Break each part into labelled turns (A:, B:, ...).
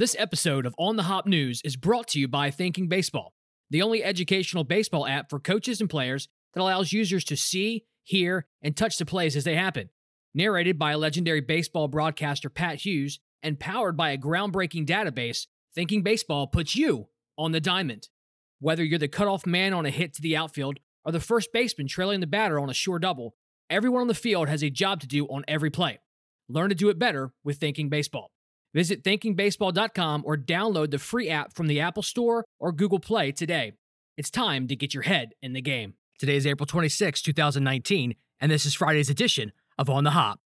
A: This episode of On the Hop News is brought to you by Thinking Baseball, the only educational baseball app for coaches and players that allows users to see, hear, and touch the plays as they happen. Narrated by legendary baseball broadcaster, Pat Hughes, and powered by a groundbreaking database, Thinking Baseball puts you on the diamond. Whether you're the cutoff man on a hit to the outfield or the first baseman trailing the batter on a sure double, everyone on the field has a job to do on every play. Learn to do it better with Thinking Baseball. Visit thinkingbaseball.com or download the free app from the Apple Store or Google Play today. It's time to get your head in the game. Today is April 26, 2019, and this is Friday's edition of On the Hop.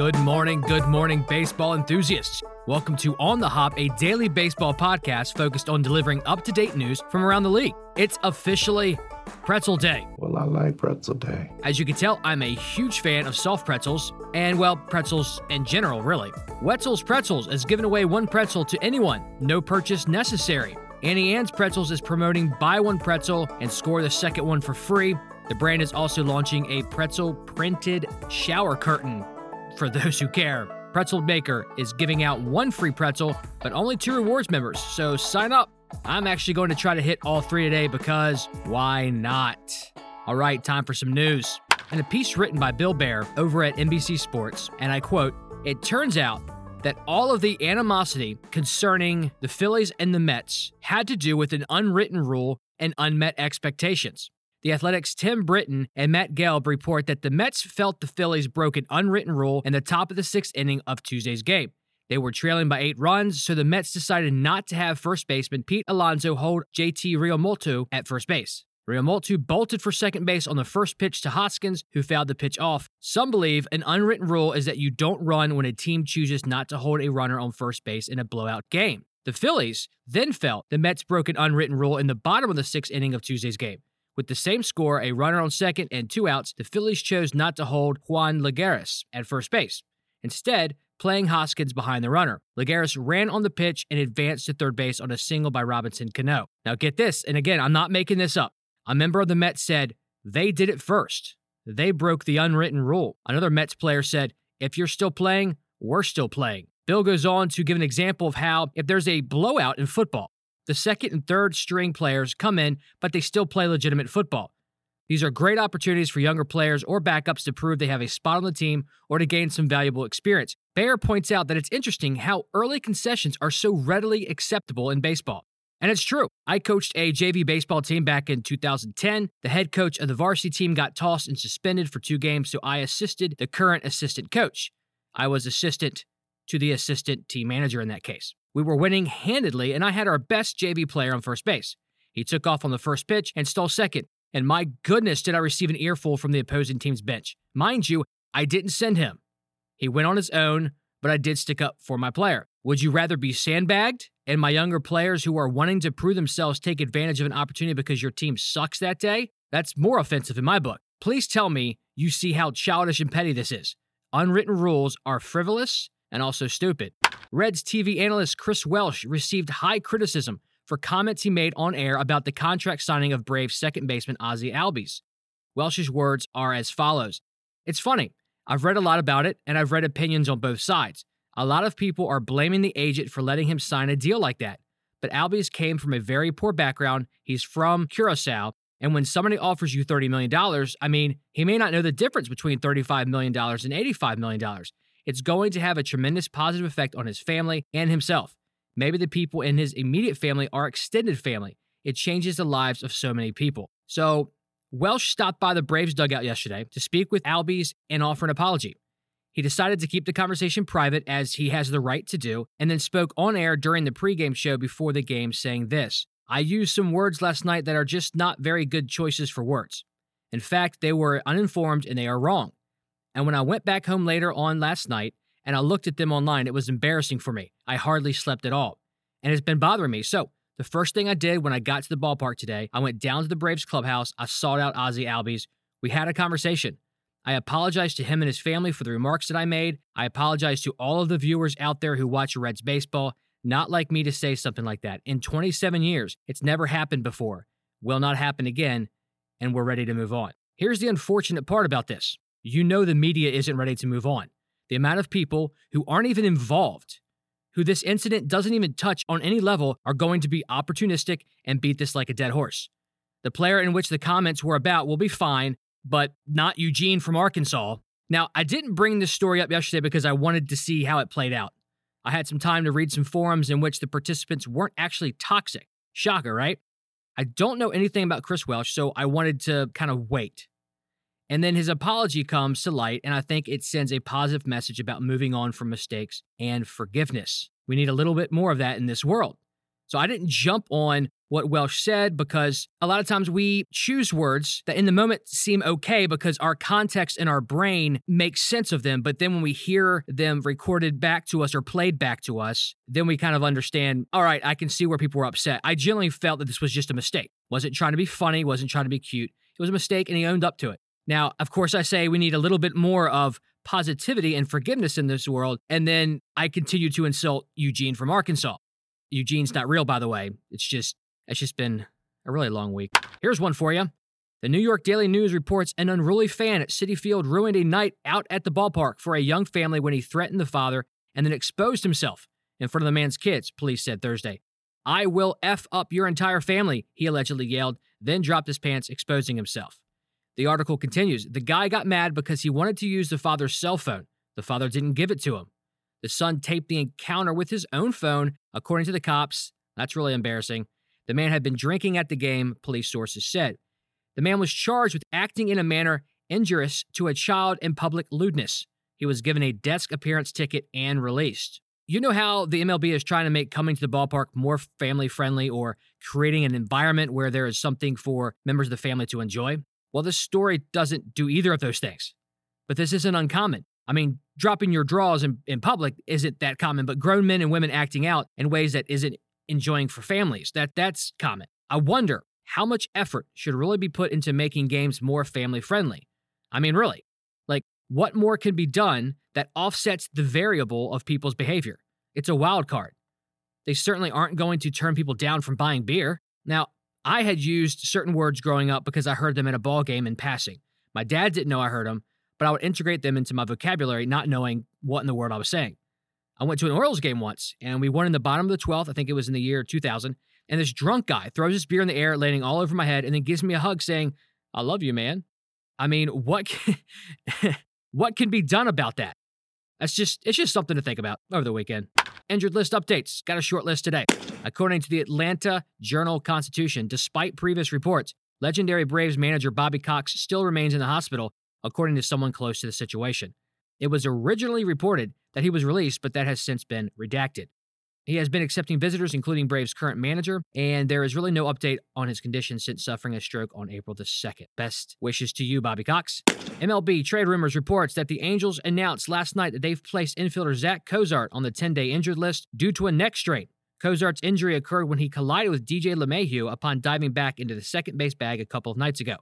A: Good morning, good morning, baseball enthusiasts. Welcome to On the Hop, a daily baseball podcast focused on delivering up to date news from around the league. It's officially Pretzel Day.
B: Well, I like Pretzel Day.
A: As you can tell, I'm a huge fan of soft pretzels, and well, pretzels in general, really. Wetzel's Pretzels is giving away one pretzel to anyone, no purchase necessary. Auntie Anne's Pretzels is promoting buy one pretzel and score the second one for free. The brand is also launching a pretzel printed shower curtain for those who care. Pretzel Maker is giving out one free pretzel, but only two rewards members, so sign up. I'm actually going to try to hit all three today because why not? All right, time for some news. In a piece written by Bill Baer over at NBC Sports, and I quote, it turns out that all of the animosity concerning the Phillies and the Mets had to do with an unwritten rule and unmet expectations. The Athletic's Tim Britton and Matt Gelb report that the Mets felt the Phillies broke an unwritten rule in the top of the sixth inning of Tuesday's game. They were trailing by eight runs, so the Mets decided not to have first baseman Pete Alonso hold JT Realmuto at first base. Realmuto bolted for second base on the first pitch to Hoskins, who fouled the pitch off. Some believe an unwritten rule is that you don't run when a team chooses not to hold a runner on first base in a blowout game. The Phillies then felt the Mets broke an unwritten rule in the bottom of the sixth inning of Tuesday's game. With the same score, a runner on second and two outs, the Phillies chose not to hold Juan Lagares at first base. Instead, playing Hoskins behind the runner. Lagares ran on the pitch and advanced to third base on a single by Robinson Cano. Now get this, and again, I'm not making this up. A member of the Mets said, they did it first. They broke the unwritten rule. Another Mets player said, if you're still playing, we're still playing. Bill goes on to give an example of how, if there's a blowout in football, the second and third string players come in, but they still play legitimate football. These are great opportunities for younger players or backups to prove they have a spot on the team or to gain some valuable experience. Baer points out that it's interesting how early concessions are so readily acceptable in baseball. And it's true. I coached a JV baseball team back in 2010. The head coach of the varsity team got tossed and suspended for two games, so I assisted the current assistant coach. I was assistant to the assistant team manager in that case. We were winning handedly, and I had our best JV player on first base. He took off on the first pitch and stole second, and my goodness, did I receive an earful from the opposing team's bench. Mind you, I didn't send him. He went on his own, but I did stick up for my player. Would you rather be sandbagged and my younger players who are wanting to prove themselves take advantage of an opportunity because your team sucks that day? That's more offensive in my book. Please tell me you see how childish and petty this is. Unwritten rules are frivolous and also stupid. Reds TV analyst Chris Welsh received high criticism for comments he made on air about the contract signing of Braves second baseman Ozzie Albies. Welsh's words are as follows It's funny. I've read a lot about it, and I've read opinions on both sides. A lot of people are blaming the agent for letting him sign a deal like that. But Albies came from a very poor background. He's from Curacao. And when somebody offers you $30 million, I mean, he may not know the difference between $35 million and $85 million. It's going to have a tremendous positive effect on his family and himself. Maybe the people in his immediate family are extended family. It changes the lives of so many people. So, Welsh stopped by the Braves dugout yesterday to speak with Albies and offer an apology. He decided to keep the conversation private as he has the right to do, and then spoke on air during the pregame show before the game saying this I used some words last night that are just not very good choices for words. In fact, they were uninformed and they are wrong. And when I went back home later on last night and I looked at them online, it was embarrassing for me. I hardly slept at all. And it's been bothering me. So, the first thing I did when I got to the ballpark today, I went down to the Braves clubhouse. I sought out Ozzie Albies. We had a conversation. I apologized to him and his family for the remarks that I made. I apologize to all of the viewers out there who watch Reds baseball. Not like me to say something like that. In 27 years, it's never happened before. will not happen again, and we're ready to move on. Here's the unfortunate part about this you know the media isn't ready to move on. The amount of people who aren't even involved, who this incident doesn't even touch on any level, are going to be opportunistic and beat this like a dead horse. The player in which the comments were about will be fine, but not Eugene from Arkansas. Now, I didn't bring this story up yesterday because I wanted to see how it played out. I had some time to read some forums in which the participants weren't actually toxic. Shocker, right? I don't know anything about Chris Welsh, so I wanted to kind of wait. And then his apology comes to light, and I think it sends a positive message about moving on from mistakes and forgiveness. We need a little bit more of that in this world. So I didn't jump on what Welsh said because a lot of times we choose words that in the moment seem okay because our context and our brain makes sense of them. But then when we hear them recorded back to us or played back to us, then we kind of understand, all right, I can see where people were upset. I generally felt that this was just a mistake. Wasn't trying to be funny, wasn't trying to be cute. It was a mistake and he owned up to it. Now, of course, I say we need a little bit more of positivity and forgiveness in this world. And then I continue to insult Eugene from Arkansas. Eugene's not real, by the way. It's just, it's just been a really long week. Here's one for you. The New York Daily News reports an unruly fan at Citi Field ruined a night out at the ballpark for a young family when he threatened the father and then exposed himself in front of the man's kids, police said Thursday. I will F up your entire family, he allegedly yelled, then dropped his pants, exposing himself. The article continues The guy got mad because he wanted to use the father's cell phone. The father didn't give it to him. The son taped the encounter with his own phone, according to the cops. That's really embarrassing. The man had been drinking at the game, police sources said. The man was charged with acting in a manner injurious to a child in public lewdness. He was given a desk appearance ticket and released. You know how the MLB is trying to make coming to the ballpark more family friendly or creating an environment where there is something for members of the family to enjoy? Well, this story doesn't do either of those things. But this isn't uncommon. I mean, dropping your draws in, in public isn't that common, but grown men and women acting out in ways that isn't enjoying for families, that that's common. I wonder how much effort should really be put into making games more family friendly. I mean, really, like what more can be done that offsets the variable of people's behavior? It's a wild card. They certainly aren't going to turn people down from buying beer. Now, I had used certain words growing up because I heard them in a ball game in passing. My dad didn't know I heard them, but I would integrate them into my vocabulary, not knowing what in the world I was saying. I went to an Orioles game once, and we won in the bottom of the 12th. I think it was in the year 2000. And this drunk guy throws his beer in the air, landing all over my head, and then gives me a hug saying, I love you, man. I mean, what can, what can be done about that? That's just, it's just something to think about over the weekend. Injured list updates. Got a short list today. According to the Atlanta Journal Constitution, despite previous reports, legendary Braves manager Bobby Cox still remains in the hospital, according to someone close to the situation. It was originally reported that he was released, but that has since been redacted. He has been accepting visitors, including Braves' current manager, and there is really no update on his condition since suffering a stroke on April the 2nd. Best wishes to you, Bobby Cox. MLB Trade Rumors reports that the Angels announced last night that they've placed infielder Zack Cozart on the 10 day injured list due to a neck strain. Cozart's injury occurred when he collided with DJ LeMahieu upon diving back into the second base bag a couple of nights ago.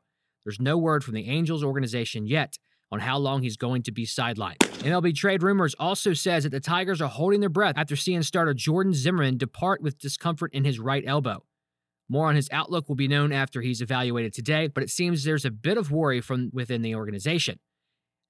A: There's no word from the Angels organization yet on how long he's going to be sidelined. MLB Trade Rumors also says that the Tigers are holding their breath after seeing starter Jordan Zimmermann depart with discomfort in his right elbow. More on his outlook will be known after he's evaluated today, but it seems there's a bit of worry from within the organization.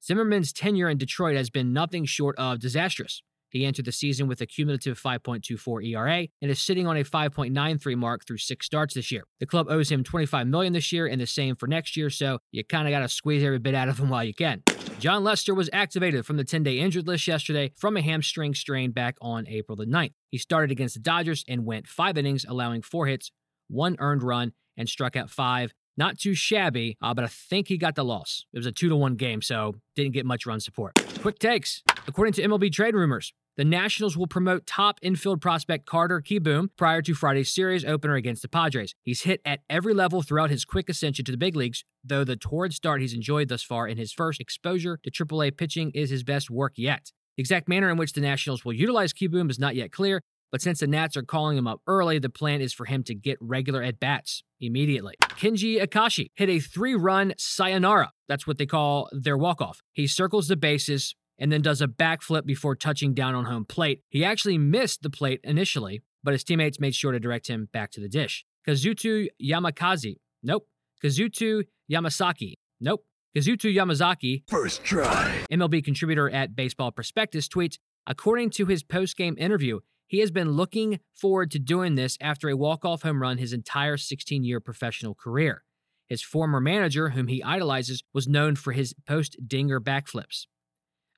A: Zimmermann's tenure in Detroit has been nothing short of disastrous. He entered the season with a cumulative 5.24 ERA and is sitting on a 5.93 mark through six starts this year. The club owes him 25 million this year and the same for next year, so you kind of got to squeeze every bit out of him while you can. Jon Lester was activated from the 10-day injured list yesterday from a hamstring strain back on April the 9th. He started against the Dodgers and went 5 innings, allowing 4 hits, 1 earned run, and struck out 5 not too shabby, uh, but I think he got the loss. It was a two to one game, so didn't get much run support. Quick takes. According to MLB trade rumors, the Nationals will promote top infield prospect Carter Kieboom prior to Friday's series opener against the Padres. He's hit at every level throughout his quick ascension to the big leagues, though the torrid start he's enjoyed thus far in his first exposure to AAA pitching is his best work yet. The exact manner in which the Nationals will utilize Kieboom is not yet clear, but since the Nats are calling him up early, the plan is for him to get regular at bats immediately. Kenji Akashi hit a three run sayonara. That's what they call their walk off. He circles the bases and then does a backflip before touching down on home plate. He actually missed the plate initially, but his teammates made sure to direct him back to the dish. Kazuto Yamakaze. Nope. Kazuto Yamasaki. Nope. Kazuto Yamazaki,
C: First try.
A: MLB contributor at Baseball Prospectus, tweets According to his post-game interview, he has been looking forward to doing this after a walk-off home run his entire 16-year professional career. His former manager, whom he idolizes, was known for his post-dinger backflips.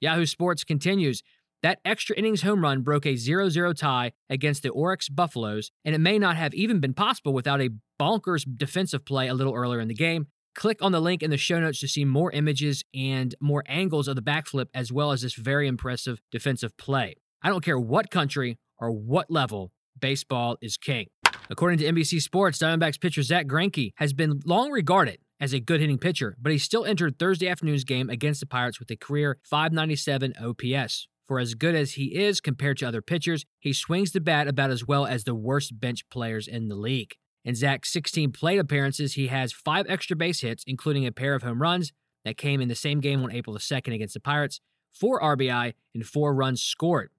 A: Yahoo Sports continues, that extra innings home run broke a 0 0 tie against the Orix Buffaloes, and it may not have even been possible without a bonkers defensive play a little earlier in the game. Click on the link in the show notes to see more images and more angles of the backflip, as well as this very impressive defensive play. I don't care what country or what level, baseball is king. According to NBC Sports, Diamondbacks pitcher Zack Greinke has been long regarded as a good hitting pitcher, but he still entered Thursday afternoon's game against the Pirates with a career 597 OPS. For as good as he is compared to other pitchers, he swings the bat about as well as the worst bench players in the league. In Zack's 16 plate appearances, he has five extra base hits, including a pair of home runs that came in the same game on April the 2nd against the Pirates, four RBI, and four runs scored.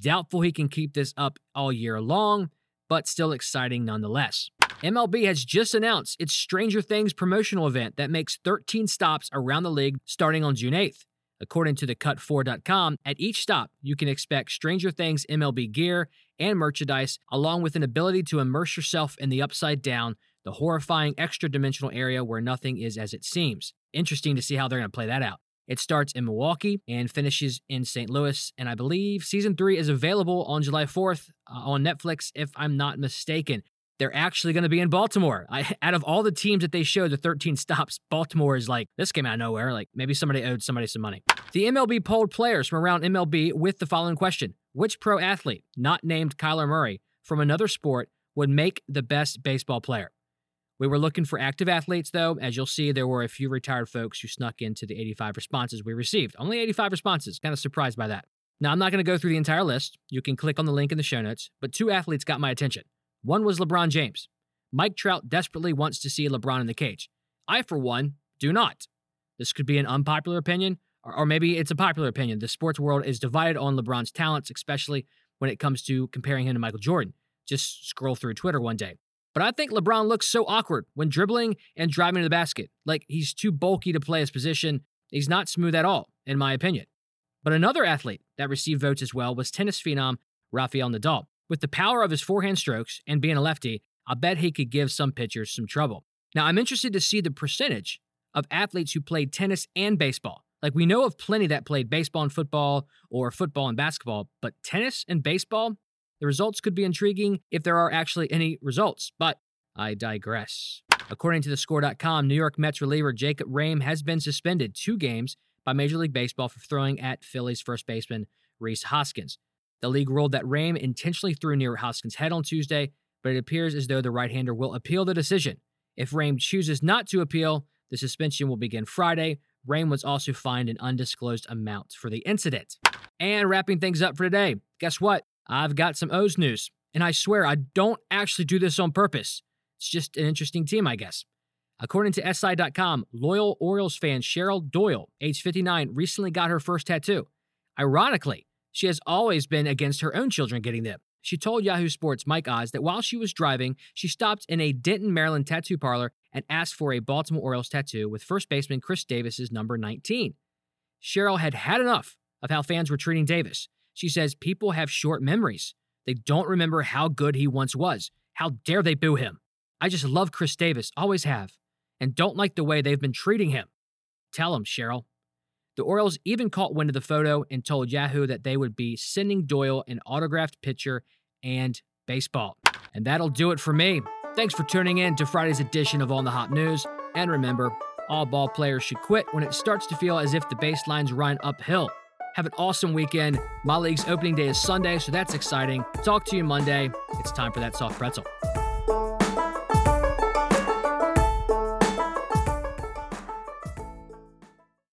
A: Doubtful he can keep this up all year long, but still exciting nonetheless. MLB has just announced its Stranger Things promotional event that makes 13 stops around the league starting on June 8th. According to thecut4.com, at each stop, you can expect Stranger Things MLB gear and merchandise, along with an ability to immerse yourself in the upside down, the horrifying extra dimensional area where nothing is as it seems. Interesting to see how they're going to play that out. It starts in Milwaukee and finishes in St. Louis, and I believe season three is available on July 4th uh, on Netflix, if I'm not mistaken they're actually going to be in Baltimore. I, out of all the teams that they showed, the 13 stops, Baltimore is like, this came out of nowhere. Like maybe somebody owed somebody some money. The MLB polled players from around MLB with the following question Which pro athlete, not named Kyler Murray, from another sport would make the best baseball player? We were looking for active athletes, though. As you'll see, there were a few retired folks who snuck into the 85 responses we received. Only 85 responses. Kind of surprised by that. Now, I'm not going to go through the entire list. You can click on the link in the show notes, but two athletes got my attention. One was LeBron James. Mike Trout desperately wants to see LeBron in the cage. I, for one, do not. This could be an unpopular opinion, or, or, maybe it's a popular opinion. The sports world is divided on LeBron's talents, especially when it comes to comparing him to Michael Jordan. Just scroll through Twitter one day. But I think LeBron looks so awkward when dribbling and driving to the basket. Like he's too bulky to play his position. He's not smooth at all, in my opinion. But another athlete that received votes as well was tennis phenom Rafael Nadal. With the power of his forehand strokes and being a lefty, I bet he could give some pitchers some trouble. Now, I'm interested to see the percentage of athletes who played tennis and baseball. Like, we know of plenty that played baseball and football or football and basketball, but tennis and baseball, the results could be intriguing if there are actually any results, but I digress. According to thescore.com, New York Mets reliever Jacob Rhame has been suspended two games by Major League Baseball for throwing at Phillies first baseman Rhys Hoskins. The league ruled that Rhame intentionally threw near Hoskins' head on Tuesday, but it appears as though the right hander will appeal the decision. If Rhame chooses not to appeal, the suspension will begin Friday. Rhame was also fined an undisclosed amount for the incident. And wrapping things up for today, guess what? I've got some O's news. And I swear, I don't actually do this on purpose. It's just an interesting team, I guess. According to SI.com, loyal Orioles fan Cheryl Doyle, age 59, recently got her first tattoo. Ironically, she has always been against her own children getting them. She told Yahoo Sports' Mike Oz that while she was driving, she stopped in a Denton, Maryland tattoo parlor and asked for a Baltimore Orioles tattoo with first baseman Chris Davis's number 19. Cheryl had had enough of how fans were treating Davis. She says people have short memories. They don't remember how good he once was. How dare they boo him? I just love Chris Davis, always have, and don't like the way they've been treating him. Tell him, Cheryl. The Orioles even caught wind of the photo and told Yahoo that they would be sending Doyle an autographed picture and baseball. And that'll do it for me. Thanks for tuning in to Friday's edition of On the Hop News. And remember, all ball players should quit when it starts to feel as if the baselines run uphill. Have an awesome weekend. My league's opening day is Sunday, so that's exciting. Talk to you Monday. It's time for that soft pretzel.